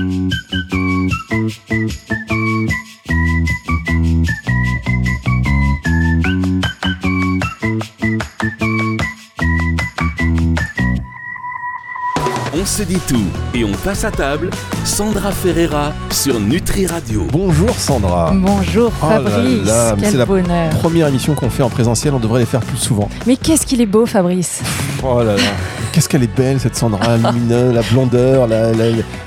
On se dit tout et on passe à table. Sandra Ferreira sur Nutri Radio. Bonjour Sandra. Bonjour Oh là Fabrice, là, c'est quel la bonheur. Première émission qu'on fait en présentiel, on devrait les faire plus souvent. Mais qu'est-ce qu'il est beau Fabrice. Oh là là. Qu'est-ce qu'elle est belle cette Sandra, lumineuse, la blondeur, la, la,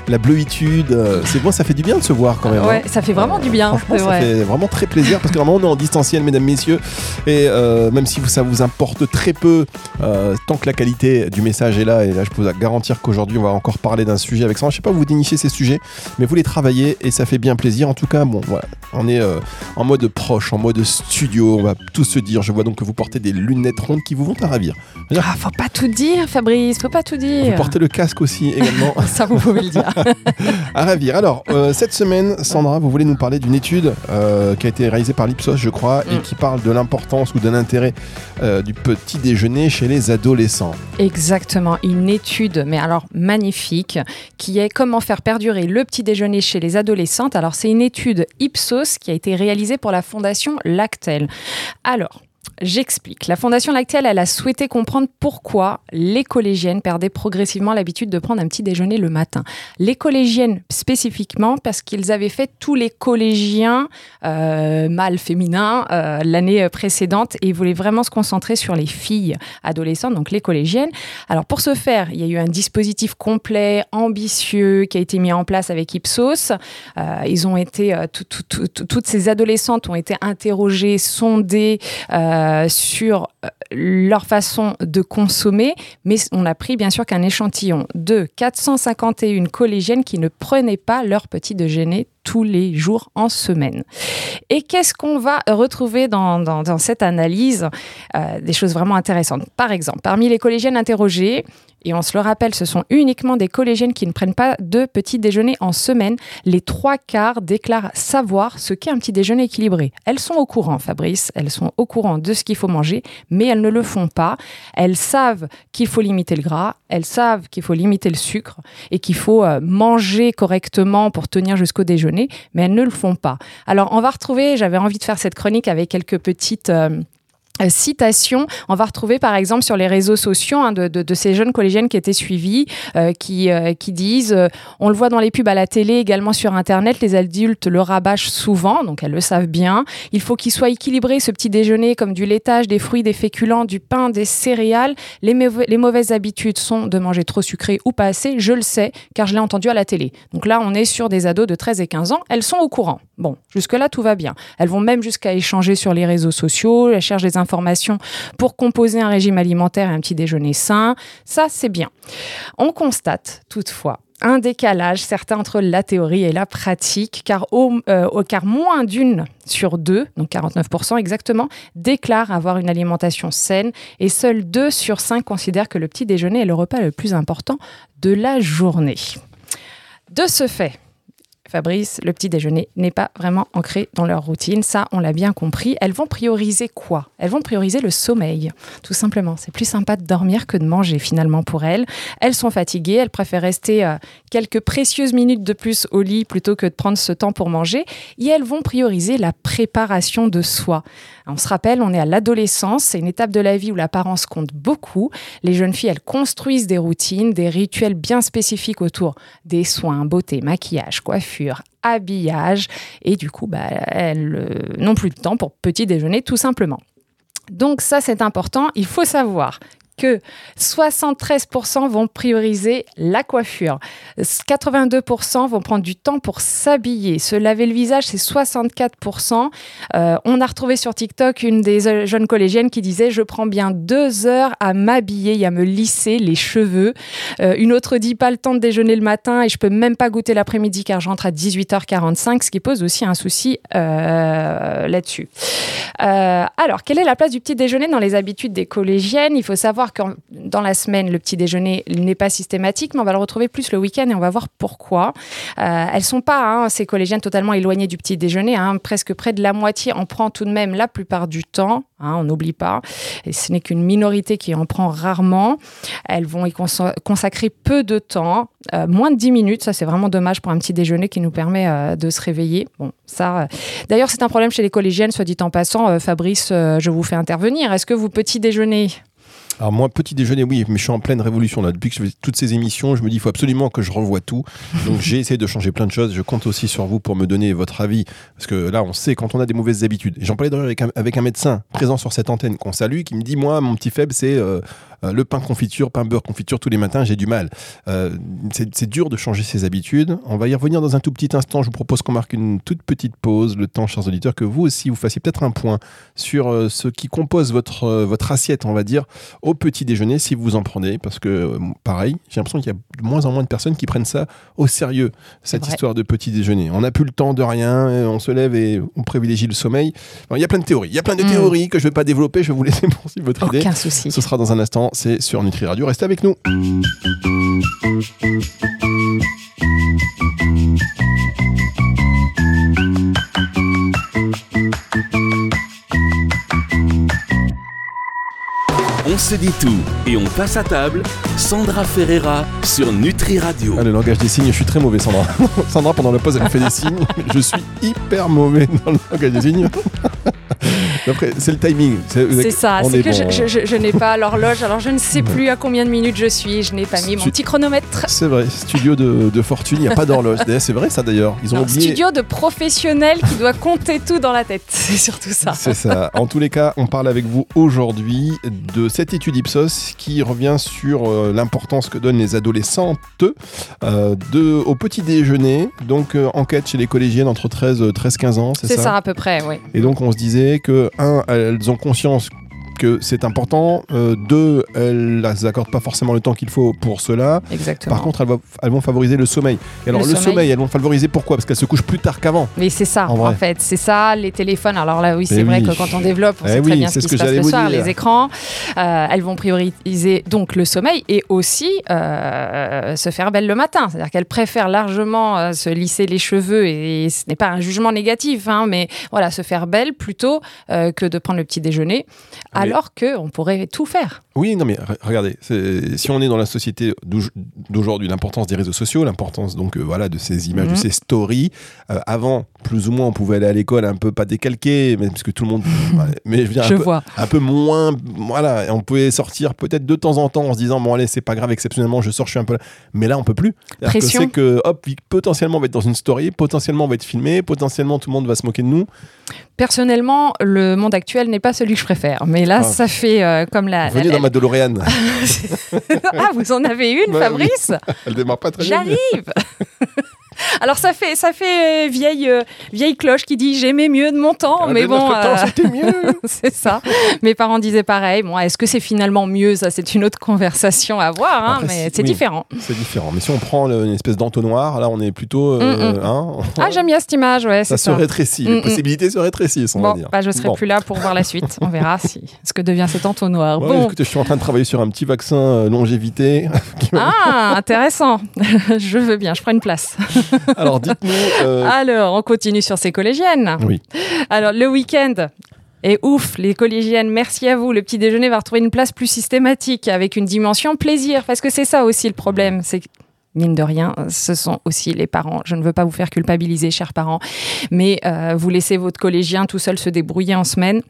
la bleuitude. C'est bon, ça fait du bien de se voir quand même. hein. Ouais, ça fait vraiment du bien. Franchement, ça vrai. fait vraiment très plaisir parce que normalement on est en distanciel, mesdames, messieurs, et euh, même si ça vous importe très peu, euh, tant que la qualité du message est là, et là je peux vous garantir qu'aujourd'hui on va encore parler d'un sujet avec ça. Je sais pas où vous dénichez ces sujets, mais vous les travaillez et ça fait bien plaisir. En tout cas, bon, voilà, on est euh, en mode proche, en mode studio, on va tous se dire. Je vois donc que vous portez des lunettes rondes qui vous vont à ravir. Ah, faut pas tout dire Fabrice, faut pas tout Vous dire. portez le casque aussi également Ça vous pouvez le dire. à ravir. Alors, euh, cette semaine, Sandra, vous voulez nous parler d'une étude euh, qui a été réalisée par l'Ipsos, je crois, et Mm. qui parle de l'importance ou de l'intérêt euh, du petit déjeuner chez les adolescents. Exactement, une étude, mais alors magnifique, qui est comment faire perdurer le petit déjeuner chez les adolescentes. Alors c'est une étude Ipsos qui a été réalisée pour la fondation Lactel. Alors, J'explique. La Fondation Lactel, elle a souhaité comprendre pourquoi les collégiennes perdaient progressivement l'habitude de prendre un petit déjeuner le matin. Les collégiennes spécifiquement parce qu'ils avaient fait tous les collégiens euh, mâles, féminins euh, l'année précédente et ils voulaient vraiment se concentrer sur les filles adolescentes, donc les collégiennes. Alors pour ce faire, il y a eu un dispositif complet, ambitieux, qui a été mis en place avec Ipsos. Euh, ils ont été, tout- tout- tout- tout- toutes ces adolescentes ont été interrogées, sondées sur euh, leur façon de consommer, mais on a pris bien sûr qu'un échantillon de 451 collégiennes qui ne prenaient pas leur petit déjeuner tous les jours en semaine. Et qu'est-ce qu'on va retrouver dans cette analyse Euh, Des choses vraiment intéressantes? Par exemple, parmi les collégiennes interrogées, et on se le rappelle, ce sont uniquement des collégiennes qui ne prennent pas de petit déjeuner en semaine. Les trois quarts déclarent savoir ce qu'est un petit déjeuner équilibré. Elles sont au courant, Fabrice, elles sont au courant de ce qu'il faut manger, mais elles ne le font pas. Elles savent qu'il faut limiter le gras, elles savent qu'il faut limiter le sucre et qu'il faut euh, manger correctement pour tenir jusqu'au déjeuner, mais elles ne le font pas. Alors, on va retrouver, j'avais envie de faire cette chronique avec quelques petites... euh, citations. On va retrouver par exemple sur les réseaux sociaux hein, de, ces jeunes collégiennes qui étaient suivies, euh, qui, euh, qui disent, euh, on le voit dans les pubs à la télé, également sur Internet, les adultes le rabâchent souvent, donc elles le savent bien. Il faut qu'il soit équilibré ce petit déjeuner comme du laitage, des fruits, des féculents, du pain, des céréales. Les, les mauvaises habitudes sont de manger trop sucré ou pas assez, je le sais, car je l'ai entendu à la télé. Donc là, on est sur des ados de 13 et 15 ans, elles sont au courant. Bon, jusque-là, tout va bien. Elles vont même jusqu'à échanger sur les réseaux sociaux, elles cherchent des informations pour composer un régime alimentaire et un petit déjeuner sain. Ça, c'est bien. On constate toutefois un décalage certain entre la théorie et la pratique, car, euh, moins d'une sur deux, donc 49% exactement, déclarent avoir une alimentation saine et seuls deux sur cinq considèrent que le petit déjeuner est le repas le plus important de la journée. De ce fait, Fabrice, le petit déjeuner n'est pas vraiment ancré dans leur routine. Ça, on l'a bien compris. Elles vont prioriser quoi? Elles vont prioriser le sommeil, tout simplement. C'est plus sympa de dormir que de manger finalement pour elles. Elles sont fatiguées, elles préfèrent rester euh, quelques précieuses minutes de plus au lit plutôt que de prendre ce temps pour manger. Et elles vont prioriser la préparation de soi. On se rappelle, on est à l'adolescence, c'est une étape de la vie où l'apparence compte beaucoup. Les jeunes filles, elles construisent des routines, des rituels bien spécifiques autour des soins, beauté, maquillage, coiffure, habillage. Et du coup, bah, elles euh, n'ont plus de temps pour petit déjeuner, tout simplement. Donc ça, c'est important. Il faut savoir que 73% vont prioriser la coiffure, 82% vont prendre du temps pour s'habiller, se laver le visage, c'est 64%. Euh, on a retrouvé sur TikTok une des euh, jeunes collégiennes qui disait je prends bien deux heures à m'habiller et à me lisser les cheveux. Euh, une autre dit pas le temps de déjeuner le matin et je peux même pas goûter l'après-midi car j'entre à 18h45, ce qui pose aussi un souci euh, là-dessus. Alors, quelle est la place du petit déjeuner dans les habitudes des collégiennes? Il faut savoir que dans la semaine, le petit déjeuner n'est pas systématique, mais on va le retrouver plus le week-end et on va voir pourquoi. Euh, elles sont pas, hein, ces collégiennes, totalement éloignées du petit déjeuner. Hein. presque près de la moitié en prend tout de même la plupart du temps. Hein, on n'oublie pas. Et ce n'est qu'une minorité qui en prend rarement. Elles vont y consacrer peu de temps, euh, moins de 10 minutes. Ça, c'est vraiment dommage pour un petit déjeuner qui nous permet euh, de se réveiller. Bon, ça. D'ailleurs, c'est un problème chez les collégiennes, soit dit en passant. Fabrice, je vous fais intervenir. Est-ce que vous petit déjeuner alors moi, petit déjeuner, oui, mais je suis en pleine révolution là. Depuis que je fais toutes ces émissions, je me dis il faut absolument que je revoie tout. Donc j'ai essayé de changer plein de choses. Je compte aussi sur vous pour me donner votre avis, parce que là, on sait quand on a des mauvaises habitudes. J'en parlais d'ailleurs avec, un médecin présent sur cette antenne qu'on salue, qui me dit moi, mon petit faible, c'est euh, euh, le pain confiture, pain beurre confiture tous les matins, j'ai du mal. Euh, c'est dur de changer ses habitudes. On va y revenir dans un tout petit instant. Je vous propose qu'on marque une toute petite pause, le temps, chers auditeurs, que vous aussi vous fassiez peut-être un point sur ce qui compose votre, votre assiette, on va dire, petit déjeuner, si vous en prenez, parce que pareil, j'ai l'impression qu'il y a de moins en moins de personnes qui prennent ça au sérieux, cette histoire de petit déjeuner. On n'a plus le temps de rien, on se lève et on privilégie le sommeil. il y a plein de théories. Il y a plein de mm. théories que je ne vais pas développer. Je vais vous laisser poursuivre votre idée. Aucun souci. Ce sera dans un instant c'est sur Nutri Radio. Restez avec nous. On se dit tout et on passe à table. Sandra Ferreira sur Nutri Radio. Ah, le langage des signes, je suis très mauvais, Sandra. Sandra, pendant la pause, elle me fait des signes. Je suis hyper mauvais dans le langage des signes. c'est le timing. C'est ça, c'est que je, n'ai pas l'horloge, alors je ne sais plus à combien de minutes je suis, je n'ai pas mis mon petit chronomètre. C'est vrai, studio de, fortune, il n'y a pas d'horloge. C'est vrai ça d'ailleurs. Ils ont Studio de professionnel qui doit compter tout dans la tête, c'est surtout ça. C'est ça. En tous les cas, on parle avec vous aujourd'hui de cette étude Ipsos qui revient sur euh, l'importance que donnent les adolescentes euh, de, au petit déjeuner. Donc, euh, enquête chez les collégiennes entre 13 13 15 ans, c'est ça C'est ça à peu près, oui. Et donc, on se disait que un, elles ont conscience que c'est important. Euh, deux, elles n'accordent pas forcément le temps qu'il faut pour cela. Exactement. Par contre, elles, vont favoriser le sommeil. Et alors, le, sommeil. elles vont favoriser pourquoi? Parce qu'elles se couchent plus tard qu'avant. Mais c'est ça, en, fait. C'est ça, les téléphones. Alors là, oui, c'est eh vrai que quand on développe, on eh sait très bien ce qui se passe le soir, les écrans. Euh, elles vont prioriser donc le sommeil et aussi euh, se faire belle le matin. C'est-à-dire qu'elles préfèrent largement se lisser les cheveux et, ce n'est pas un jugement négatif, hein, mais voilà, se faire belle plutôt que de prendre le petit déjeuner. Alors, alors qu'on pourrait tout faire. Oui, non mais regardez, si on est dans la société d'aujourd'hui, l'importance des réseaux sociaux, l'importance donc euh, voilà de ces images, de mhm. ces stories. Euh, avant, plus ou moins, on pouvait aller à l'école un peu pas décalqué, mais parce que tout le monde, mais je, veux dire, un, peu, vois. un peu moins, voilà, on pouvait sortir peut-être de temps en temps en se disant bon allez c'est pas grave, exceptionnellement je sors, je suis un peu, mais là on peut plus. Pression. C'est que hop, potentiellement on va être dans une story, potentiellement on va être filmé, potentiellement tout le monde va se moquer de nous. Personnellement, le monde actuel n'est pas celui que je préfère, mais là ah. ça fait euh, comme la. Venez dans ma DeLorean. ah, vous en avez une, bah Fabrice Elle démarre pas très bien. J'arrive Alors ça fait ça fait euh, vieille euh, vieille cloche qui dit j'aimais mieux de mon temps, ah, mais bon, euh, c'était mieux. c'est ça. Mes parents disaient pareil. Bon, est-ce que c'est finalement mieux? Ça, c'est une autre conversation à voir, hein, mais c'est différent. C'est différent. Mais si on prend une espèce d'entonnoir, là, on est plutôt. Mm, mm. Hein, ah, j'aime bien cette image, ouais. Ça, se rétrécit. Les mm, possibilités se rétrécissent, on bon, va dire. Bah, je serai plus là pour voir la suite. On verra si ce que devient cet entonnoir. bon. Écoute, je suis en train de travailler sur un petit vaccin longévité. ah, intéressant. je veux bien. Je prends une place. Alors, dites-nous. Euh, Alors, on continue sur ces collégiennes. Oui. Alors, le week-end, et ouf, les collégiennes, merci à vous. Le petit déjeuner va retrouver une place plus systématique avec une dimension plaisir, parce que c'est ça aussi le problème. C'est mine de rien, ce sont aussi les parents. Je ne veux pas vous faire culpabiliser, chers parents, mais euh, vous laissez votre collégien tout seul se débrouiller en semaine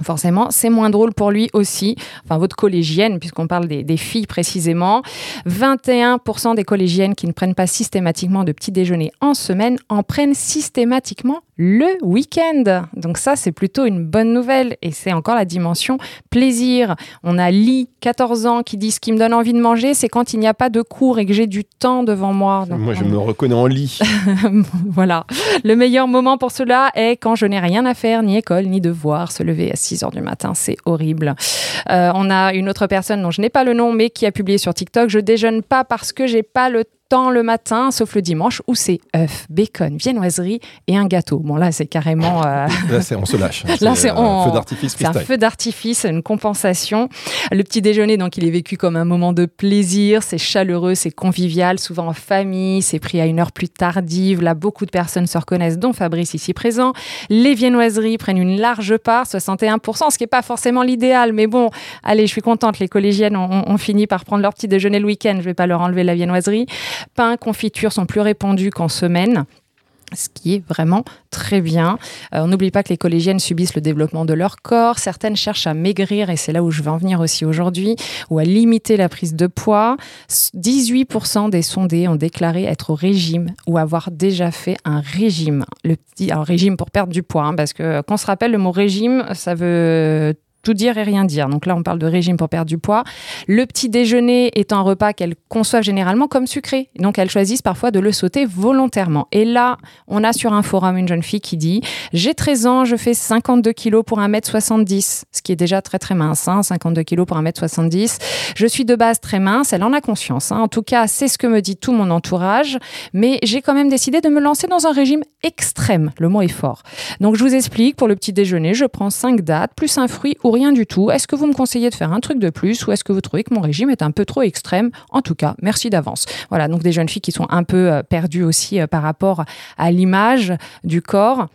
forcément, c'est moins drôle pour lui aussi. Enfin, votre collégienne, puisqu'on parle des, filles précisément. 21% des collégiennes qui ne prennent pas systématiquement de petit déjeuner en semaine en prennent systématiquement le week-end. Donc ça, c'est plutôt une bonne nouvelle. Et c'est encore la dimension plaisir. On a Lee, 14 ans, qui dit ce qui me donne envie de manger, c'est quand il n'y a pas de cours et que j'ai du temps devant moi. moi, je me reconnais en lit. voilà. Le meilleur moment pour cela est quand je n'ai rien à faire, ni école, ni devoir. Se lever à 6 heures du matin, c'est horrible. Euh, on a une autre personne dont je n'ai pas le nom, mais qui a publié sur TikTok, je déjeune pas parce que j'ai pas le temps le matin, sauf le dimanche, où c'est œufs, bacon, viennoiserie et un gâteau. Bon, là, c'est carrément. Euh, là, c'est, on se lâche. Là, c'est, un feu d'artifice. C'est un feu d'artifice, une compensation. Le petit déjeuner, donc, il est vécu comme un moment de plaisir. C'est chaleureux, c'est convivial, souvent en famille. C'est pris à une heure plus tardive. Là, beaucoup de personnes se reconnaissent, dont Fabrice ici présent. Les viennoiseries prennent une large part, 61%, ce qui n'est pas forcément l'idéal. Mais bon, allez, je suis contente. Les collégiennes ont, fini par prendre leur petit déjeuner le week-end. Je vais pas leur enlever la viennoiserie. Pain, confiture sont plus répandus qu'en semaine ce qui est vraiment très bien. Euh, on n'oublie pas que les collégiennes subissent le développement de leur corps. Certaines cherchent à maigrir, et c'est là où je veux en venir aussi aujourd'hui, ou à limiter la prise de poids. 18% des sondés ont déclaré être au régime ou avoir déjà fait un régime. Le petit, alors régime pour perdre du poids, hein, parce que qu'on se rappelle, le mot régime, ça veut tout dire et rien dire. Donc là, on parle de régime pour perdre du poids. Le petit déjeuner est un repas qu'elles conçoivent généralement comme sucré. Donc elles choisissent parfois de le sauter volontairement. Et là, on a sur un forum une jeune fille qui dit J'ai 13 ans, je fais 52 kilos pour 1m70, ce qui est déjà très très mince, 52 hein, kilos pour 1m70. Je suis de base très mince, elle en a conscience. Hein. En tout cas, c'est ce que me dit tout mon entourage. Mais j'ai quand même décidé de me lancer dans un régime extrême. Le mot est fort. Donc je vous explique, pour le petit déjeuner, je prends 5 dates, plus un fruit ou rien du tout. Est-ce que vous me conseillez de faire un truc de plus ou est-ce que vous trouvez que mon régime est un peu trop extrême? En tout cas, merci d'avance. Voilà, donc des jeunes filles qui sont un peu euh, perdues aussi euh, par rapport à l'image du corps.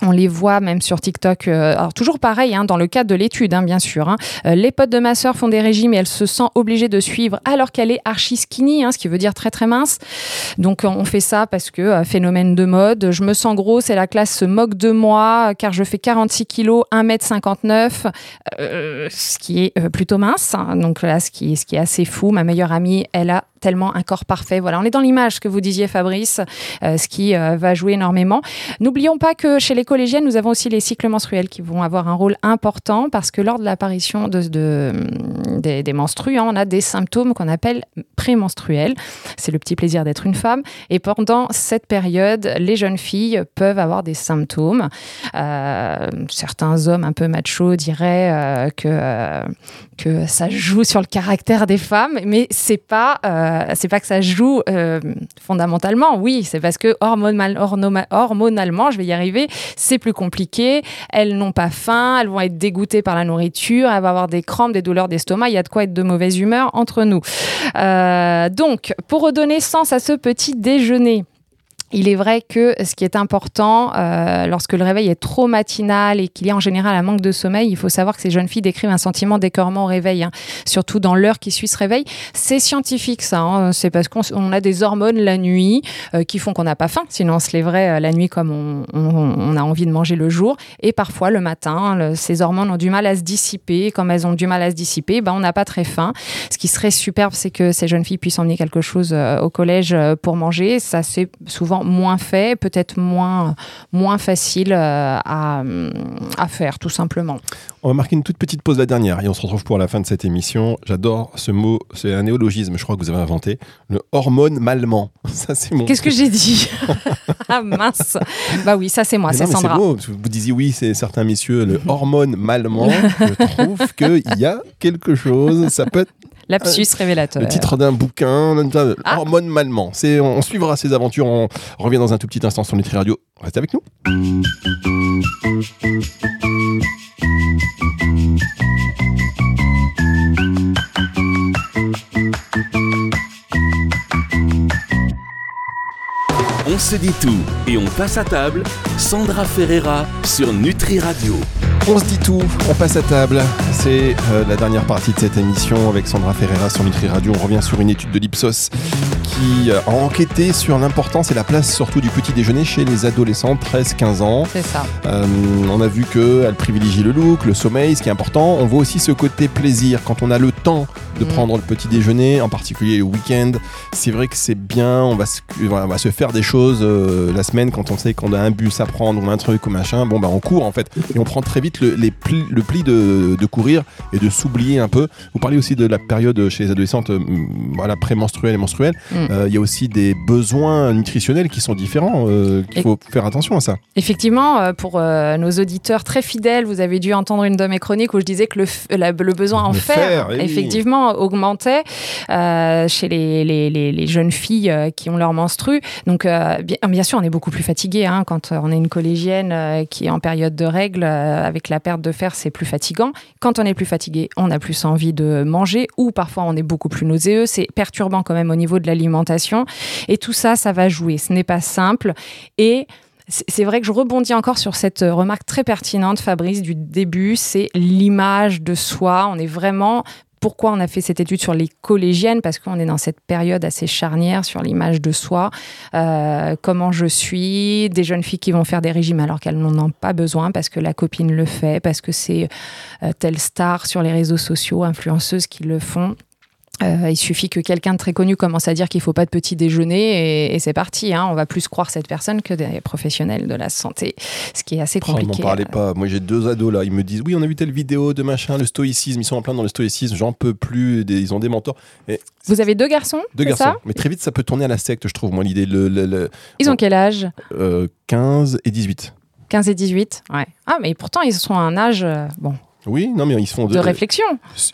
On les voit même sur TikTok. Euh, alors toujours pareil, hein, dans le cadre de l'étude, hein, bien sûr. Hein. Euh, les potes de ma sœur font des régimes et elle se sent obligée de suivre alors qu'elle est archi skinny, ce qui veut dire très très mince. Donc on fait ça parce que euh, phénomène de mode. Je me sens grosse et la classe se moque de moi car je fais 46 kilos, 1m59, ce qui est plutôt mince. Donc là, ce qui est assez fou. Ma meilleure amie, elle a tellement un corps parfait. Voilà, on est dans l'image que vous disiez, Fabrice, ce qui va jouer énormément. N'oublions pas que chez les collégiennes, nous avons aussi les cycles menstruels qui vont avoir un rôle important parce que lors de l'apparition de, des, des, menstrues, on a des symptômes qu'on appelle prémenstruels. C'est le petit plaisir d'être une femme. Et pendant cette période, les jeunes filles peuvent avoir des symptômes. Euh, certains hommes un peu machos diraient euh, que, euh, que ça joue sur le caractère des femmes, mais c'est pas, c'est pas que ça joue fondamentalement. Oui, c'est parce que hormonalement, je vais y arriver, c'est plus compliqué. Elles n'ont pas faim, elles vont être dégoûtées par la nourriture, elles vont avoir des crampes, des douleurs d'estomac. Il y a de quoi être de mauvaise humeur entre nous. Euh, donc, pour redonner sens à ce petit déjeuner, il est vrai que ce qui est important, euh, lorsque le réveil est trop matinal et qu'il y a en général un manque de sommeil, il faut savoir que ces jeunes filles décrivent un sentiment d'écœurement au réveil, hein, surtout dans l'heure qui suit ce réveil. C'est scientifique ça, hein. c'est parce qu'on a des hormones la nuit euh, qui font qu'on n'a pas faim, sinon on se lèverait euh, la nuit comme on, a envie de manger le jour. Et parfois le matin, ces hormones ont du mal à se dissiper. Comme elles ont du mal à se dissiper, ben, on n'a pas très faim. Ce qui serait superbe, c'est que ces jeunes filles puissent emmener quelque chose au collège pour manger. Ça, c'est souvent moins fait, peut-être moins, moins facile euh, à, à, faire, tout simplement. On va marquer une toute petite pause la dernière et on se retrouve pour la fin de cette émission. J'adore ce mot, c'est un néologisme, je crois que vous avez inventé, le hormone malment. Ça, c'est mon. Qu'est-ce que j'ai dit Ah mince Bah oui, ça c'est moi, c'est Sandra. Beau. Vous disiez oui, c'est certains messieurs, le hormone malment. je trouve qu'il y a quelque chose, ça peut être Lapsus révélateur. Le titre d'un bouquin, ah. Hormone on suivra ses aventures. On revient dans un tout petit instant sur Nutri Radio. Restez avec nous. On se dit tout et on passe à table. Sandra Ferreira sur Nutri Radio. On se dit tout, on passe à table. C'est euh, la dernière partie de cette émission avec Sandra Ferreira sur Nutri Radio. On revient sur une étude de l'Ipsos qui euh, a enquêté sur l'importance et la place surtout du petit déjeuner chez les adolescents 13-15 ans. C'est ça. Euh, on a vu qu'elle privilégie le look, le sommeil, ce qui est important. On voit aussi ce côté plaisir quand on a le temps de mm. prendre le petit déjeuner, en particulier le week-end. C'est vrai que c'est bien, on va, se, on va se faire des choses la semaine quand on sait qu'on a un bus à prendre ou un truc ou machin. Bon, bah on court en fait et on prend très vite le, les pli, le pli de, courir et de s'oublier un peu. Vous parlez aussi de la période chez les adolescentes, euh, voilà, prémenstruelle et menstruelle. Mm. Euh, Il y a aussi des besoins nutritionnels qui sont différents. euh, qu'il faut faire attention à ça. Effectivement, euh, pour euh, nos auditeurs très fidèles, vous avez dû entendre une de mes chroniques où je disais que le, f- la- le besoin en Le fer, fer, eh oui. effectivement, augmentait chez les, les- les- les jeunes filles qui ont leur menstru. Donc, bien, bien sûr, on est beaucoup plus fatigué hein, quand on est une collégienne qui est en période de règles. avec la perte de fer, c'est plus fatigant. Quand on est plus fatigué, on a plus envie de manger ou parfois on est beaucoup plus nauséeux. C'est perturbant quand même au niveau de l'alimentation. Et tout ça, ça va jouer. Ce n'est pas simple. Et c'est vrai que je rebondis encore sur cette euh, remarque très pertinente, Fabrice, du début, c'est l'image de soi. On est vraiment... Pourquoi on a fait cette étude sur les collégiennes? Parce qu'on est dans cette période assez charnière sur l'image de soi. Euh, comment je suis? Des jeunes filles qui vont faire des régimes alors qu'elles n'en ont pas besoin parce que la copine le fait, parce que c'est euh, telle star sur les réseaux sociaux, influenceuses qui le font. Euh, il suffit que quelqu'un de très connu commence à dire qu'il faut pas de petit déjeuner et, et c'est parti. hein. On va plus croire cette personne que des professionnels de la santé, ce qui est assez Oh, m'en compliqué. parlez pas. Moi, j'ai deux ados là. Ils me disent Oui, on a vu telle vidéo de machin, le stoïcisme. Ils sont en plein dans le stoïcisme. J'en peux plus. Des- Ils ont des mentors. Et Vous avez deux garçons deux garçons. ça Mais très vite, ça peut tourner à la secte, je trouve. Moi, l'idée. Le, le- le- Ils ont quel âge? euh, 15 et 18. 15 et 18 ouais. Ah, mais pourtant, ils sont à un âge euh, bon, Oui, non, mais ils se font de réflexion.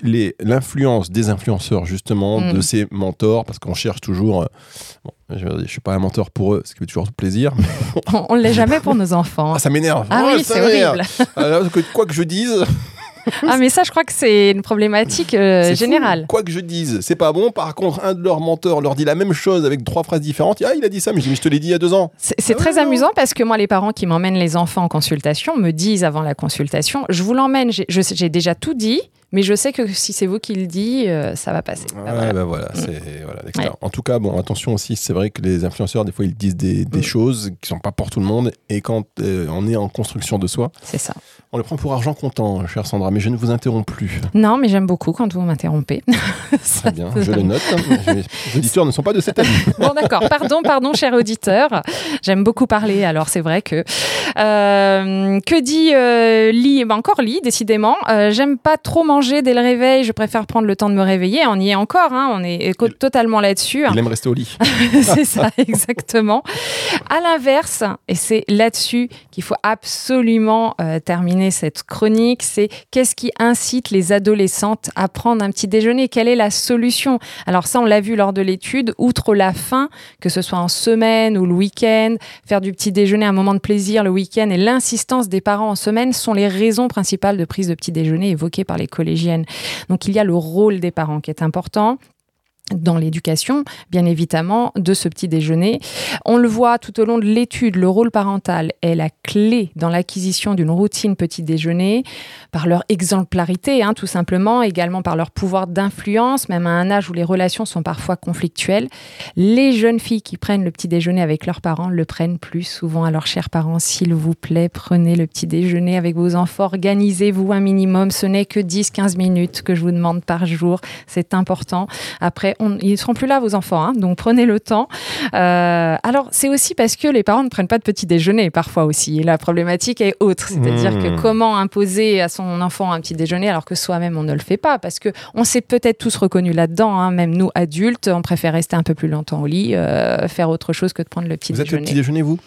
les- l'influence des influenceurs justement Mm. de ces mentors parce qu'on cherche toujours euh, bon, je, je suis pas un mentor pour eux ce qui fait toujours plaisir mais On ne l'est jamais pour nos enfants. ah, ça m'énerve Ah Oh, oui, c'est horrible. Alors que quoi que je dise Ah, mais ça, je crois que c'est une problématique euh, fou. générale. quoi que je dise c'est pas bon par contre un de leurs mentors leur dit la même chose avec trois phrases différentes ah il a dit ça mais je, dis, mais je te l'ai dit il y a deux ans C'est Ah très ouais, amusant parce que moi, les parents qui m'emmènent les enfants en consultation me disent avant la consultation Je vous l'emmène, j'ai déjà tout dit, mais je sais que si c'est vous qui le dites, euh, ça va passer. Ouais, voilà. bah voilà, voilà. Ouais. En tout cas, bon, attention aussi, c'est vrai que les influenceurs, des fois, ils disent des, des Mm. choses qui sont pas pour tout le monde. Et quand euh, on est en construction de soi, C'est ça. on le prend pour argent comptant, chère Sandra. Mais je ne vous interromps plus. Non, mais j'aime beaucoup quand vous m'interrompez. Très bien, je le note. Je- Les auditeurs ne sont pas de cet avis. Bon, d'accord. Pardon, pardon, cher auditeur. J'aime beaucoup parler, alors c'est vrai que. Euh, que dit Lee? Bah, Encore Lee, décidément. J'aime pas trop manger dès le réveil. Je préfère prendre le temps de me réveiller. On y est encore, hein, on est totalement là-dessus. Il aime rester au lit. c'est ça, exactement. À l'inverse, et c'est là-dessus qu'il faut absolument euh, terminer cette chronique, c'est qu'est-ce qui incite les adolescentes à prendre un petit déjeuner? Quelle est la solution? Alors ça, on l'a vu lors de l'étude, outre la faim, que ce soit en semaine ou le week-end, faire du petit déjeuner un moment de plaisir le week-end et l'insistance des parents en semaine sont les raisons principales de prise de petit déjeuner évoquées par les Donc il y a le rôle des parents qui est important dans l'éducation, bien évidemment, de ce petit déjeuner. On le voit tout au long de l'étude, le rôle parental est la clé dans l'acquisition d'une routine petit déjeuner, par leur exemplarité, hein, tout simplement, également par leur pouvoir d'influence, même à un âge où les relations sont parfois conflictuelles. Les jeunes filles qui prennent le petit déjeuner avec leurs parents le prennent plus souvent à leurs chers parents. S'il vous plaît, prenez le petit déjeuner avec vos enfants, organisez-vous un minimum, ce n'est que 10-15 minutes que je vous demande par jour, c'est important. Après, on- ils ne seront plus là, vos enfants, hein, donc prenez le temps. Euh, alors, c'est aussi parce que les parents ne prennent pas de petit déjeuner, parfois aussi. Et la problématique est autre, c'est-à-dire Mmh. que comment imposer à son enfant un petit déjeuner alors que soi-même on ne le fait pas? Parce que on s'est peut-être tous reconnus là-dedans, hein, même nous adultes, on préfère rester un peu plus longtemps au lit, euh, faire autre chose que de prendre le petit Vous êtes le déjeuner. petit déjeuner, vous?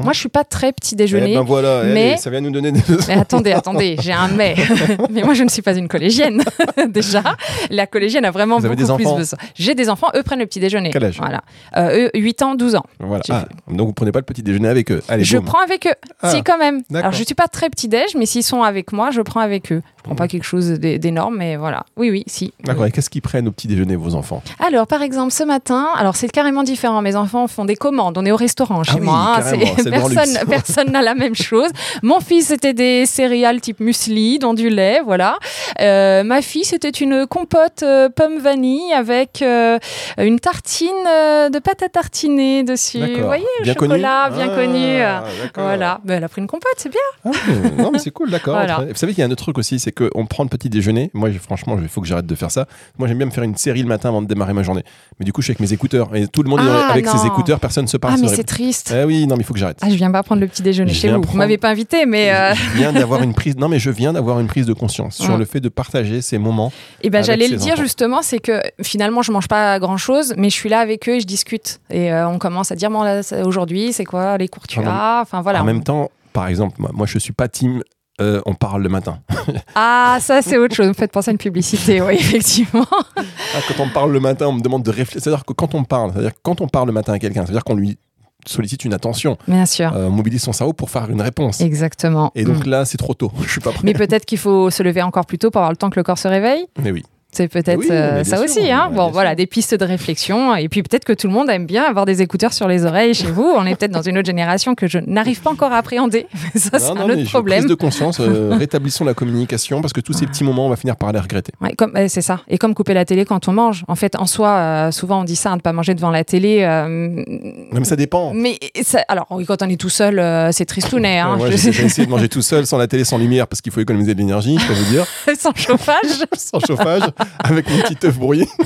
Moi, je suis pas très petit Eh déjeuner. ben voilà, mais- allez, ça vient nous donner des Mais attendez, attendez, j'ai un mais. mais moi, je ne suis pas une collégienne. Déjà, la collégienne a vraiment Vous beaucoup plus besoin. J'ai des enfants, eux prennent le petit déjeuner. Quel âge Voilà. Euh, eux, 8 ans, 12 ans. Voilà. Ah, donc vous prenez pas le petit déjeuner avec eux. Allez, je boum. prends avec eux. Ah, si, quand même. Alors, je suis pas très petit déj, mais s'ils sont avec moi, je prends avec eux. Je prends pas quelque chose d'é- d'énorme, mais voilà. Oui, oui, si. D'accord. Et qu'est-ce qu'ils prennent au petit déjeuner, vos enfants? Alors, par exemple, ce matin, alors c'est carrément différent. Mes enfants font des commandes. On est au restaurant chez Ah oui, moi. hein. personne n'a la même chose. Mon fils, c'était des céréales type muesli, dans du lait, voilà. Euh, ma fille, c'était une compote euh, pomme vanille avec euh, une tartine euh, de pâte à tartiner dessus. Vous voyez, au Bien connu chocolat, bien Ah, connu. Voilà. Ben, elle a pris une compote, c'est bien. Ah, non, mais c'est cool, d'accord. Voilà. Vous savez qu'il y a un autre truc aussi, c'est qu'on prend le petit déjeuner. Moi, franchement, il faut que j'arrête de faire ça. Moi, j'aime bien me faire une série le matin avant de démarrer ma journée. Mais du coup, je suis avec mes écouteurs. Et tout le monde est Ah, avec ses écouteurs, personne ne se parle. Ah, mais c'est triste. Eh oui, non, mais il faut que j'arrête. Ah, je viens pas prendre le petit déjeuner Je chez vous. Vous prendre- m'avez pas invité, mais euh, Je viens d'avoir une prise. Non, mais je viens d'avoir une prise de conscience sur Mm. le fait de partager ces moments. Eh ben, j'allais le dire enfants. justement, c'est que finalement, je mangent pas grand chose, mais je suis là avec eux et je discute. Et euh, on commence à dire bon, aujourd'hui, c'est quoi les cours tu Ah, as? Enfin voilà. En même temps, par exemple, moi, moi, je suis pas team. euh, on parle le matin. Ah, ça c'est autre chose. Vous me faites penser à une publicité, oui, effectivement. Ah, quand on parle le matin, on me demande de réfléchir. C'est-à-dire que quand on parle, c'est-à-dire quand on parle le matin à quelqu'un, c'est-à-dire qu'on lui sollicite une attention, Bien sûr. euh, on mobilise son cerveau pour faire une réponse. Exactement. Et donc Mm. là, c'est trop tôt. Je suis pas prêt. Mais peut-être qu'il faut se lever encore plus tôt pour avoir le temps que le corps se réveille? Mais oui. C'est peut-être Oui, euh, ça sûr, aussi. Hein ouais, bon, voilà, sûr. des pistes de réflexion. Et puis peut-être que tout le monde aime bien avoir des écouteurs sur les oreilles chez vous. On est peut-être dans une autre génération que je n'arrive pas encore à appréhender. Ça, c'est un autre problème. Prise de conscience, euh, rétablissons la communication parce que tous ces petits moments, on va finir par les regretter. Ouais, comme, euh, c'est ça. Et comme couper la télé quand on mange. En fait, en soi, euh, souvent on dit ça, hein, de ne pas manger devant la télé. Même ça dépend. mais ça- alors, quand on est tout seul, c'est tristounet. Hein, Moi, je j'ai essayé de manger tout seul, sans la télé, sans lumière, parce qu'il faut économiser de l'énergie, je peux vous dire, Sans chauffage. sans chauffage, avec mon petit œuf brouillé.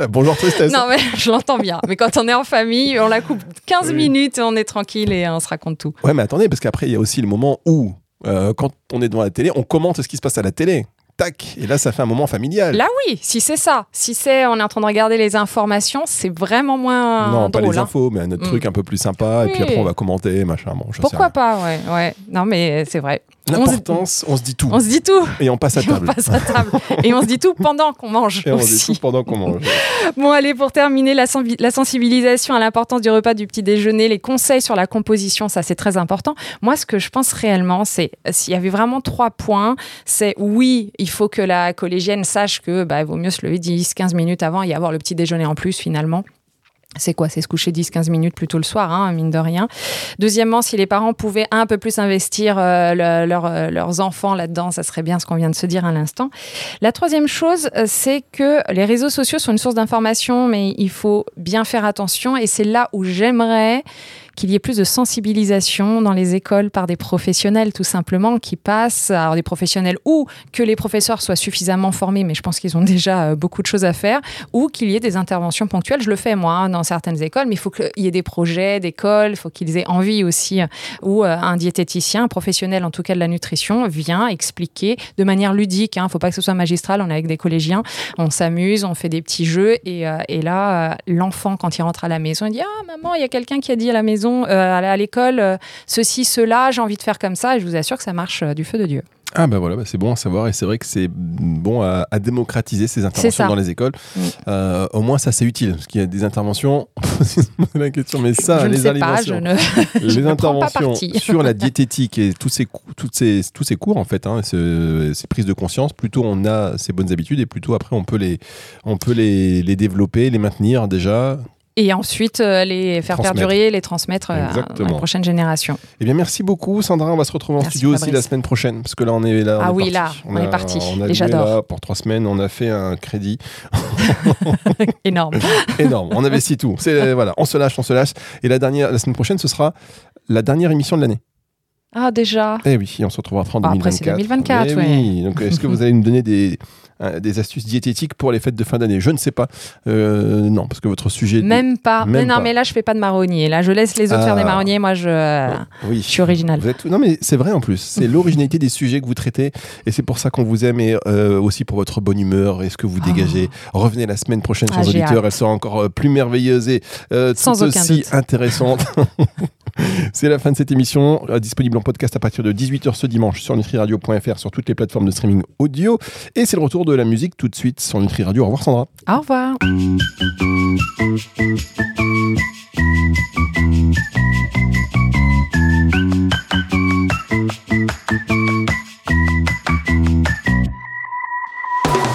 Euh, Bonjour tristesse. non, mais je l'entends bien. Mais quand on est en famille, on la coupe 15 Oui. minutes, on est tranquille et on se raconte tout. Ouais, mais attendez, parce qu'après, il y a aussi le moment où, euh, quand on est devant la télé, on commente ce qui se passe à la télé. Tac Et là, ça fait un moment familial. Là, oui, si c'est ça. Si c'est on est en train de regarder les informations, c'est vraiment moins non, pas les hein. infos, mais un autre Mm. truc un peu plus sympa. Et puis après, on va commenter, machin. Bon, je Pourquoi pas, ouais, ouais. Non, mais c'est vrai. On se- L'importance, on se dit tout. On se dit tout. Et on passe à Et on table. passe à table. Et on se dit tout pendant qu'on mange Et on se dit tout pendant qu'on mange. Bon, allez, pour terminer, la sensibilisation à l'importance du repas du petit déjeuner, les conseils sur la composition, ça c'est très important. Moi, ce que je pense réellement, c'est s'il y avait vraiment trois points, c'est oui, il faut que la collégienne sache que bah, il vaut mieux se lever 10-15 minutes avant et avoir le petit déjeuner en plus finalement. C'est quoi? C'est se coucher 10-15 minutes plus tôt le soir, hein, mine de rien. Deuxièmement, si les parents pouvaient un peu plus investir euh, euh, leurs enfants là-dedans, ça serait bien ce qu'on vient de se dire à l'instant. La troisième chose, euh, c'est que les réseaux sociaux sont une source d'information, mais il faut bien faire attention. Et c'est là où j'aimerais qu'il y ait plus de sensibilisation dans les écoles par des professionnels, tout simplement, qui passent, alors des professionnels ou que les professeurs soient suffisamment formés, mais je pense qu'ils ont déjà euh, beaucoup de choses à faire, ou qu'il y ait des interventions ponctuelles. Je le fais, moi, hein, dans certaines écoles, mais il faut qu'il y ait des projets d'école, il faut qu'ils aient envie aussi, euh, ou euh, un diététicien, un professionnel en tout cas de la nutrition, vient expliquer de manière ludique. Il ne faut pas que ce soit magistral, on est avec des collégiens, on s'amuse, on fait des petits jeux, et, là, l'enfant, quand il rentre à la maison, il dit Ah, maman, il y a quelqu'un qui a dit à la maison, euh, à l'école, euh, ceci, cela, j'ai envie de faire comme ça, et je vous assure que ça marche euh, du feu de Dieu. Ah bah voilà, bah c'est bon à savoir et c'est vrai que c'est bon à, à démocratiser ces interventions dans les écoles. Euh, au moins ça c'est utile parce qu'il y a des interventions. la question, mais ça, je les pas, je ne. pas interventions sur la diététique et tous ces, toutes ces, tous ces cours en fait, hein, ce- ces prises de conscience, plutôt on a ces bonnes habitudes et plutôt après on peut les, on peut les, les développer, les maintenir déjà. Et ensuite, euh, les faire perdurer, les transmettre euh, à la prochaine génération. Eh bien merci beaucoup Sandra, on va se retrouver en Merci, studio aussi la semaine prochaine parce que là on est là. on Ah est oui, parti. là, on est a- parti. On a Et j'adore. pour trois semaines, on a fait un crédit. Énorme. énorme. On investit tout. C'est voilà, on se lâche, on se lâche. Et la dernière, la semaine prochaine, ce sera la dernière émission de l'année. Ah, déjà. Eh oui, on se retrouvera en Bah, après, c'est 2024. 2024, Eh ouais. oui. Donc, est-ce que vous allez nous donner des euh, des astuces diététiques pour les fêtes de fin d'année Je ne sais pas. Euh, non, parce que votre sujet. Même pas. Même mais non, pas. mais là, je fais pas de marronnier. Là, je laisse les autres faire des Ah. marronniers. Moi, je, oui. je suis êtes- Non, mais c'est vrai en plus. C'est l'originalité des sujets que vous traitez. Et c'est pour ça qu'on vous aime et euh, aussi pour votre bonne humeur et ce que vous dégagez. Revenez la semaine prochaine, Ah, chers j'ai auditeurs. Elle sera encore plus merveilleuse et Sans tout aussi doute. intéressante. c'est la fin de cette émission. euh, disponible en podcast à partir de 18h ce dimanche sur nutriradio.fr, sur toutes les plateformes de streaming audio. Et c'est le retour de la musique tout de suite sur Nutri Radio. Au revoir, Sandra. Au revoir.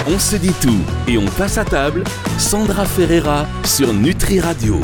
On se dit tout et on passe à table. Sandra Ferreira sur Nutri Radio.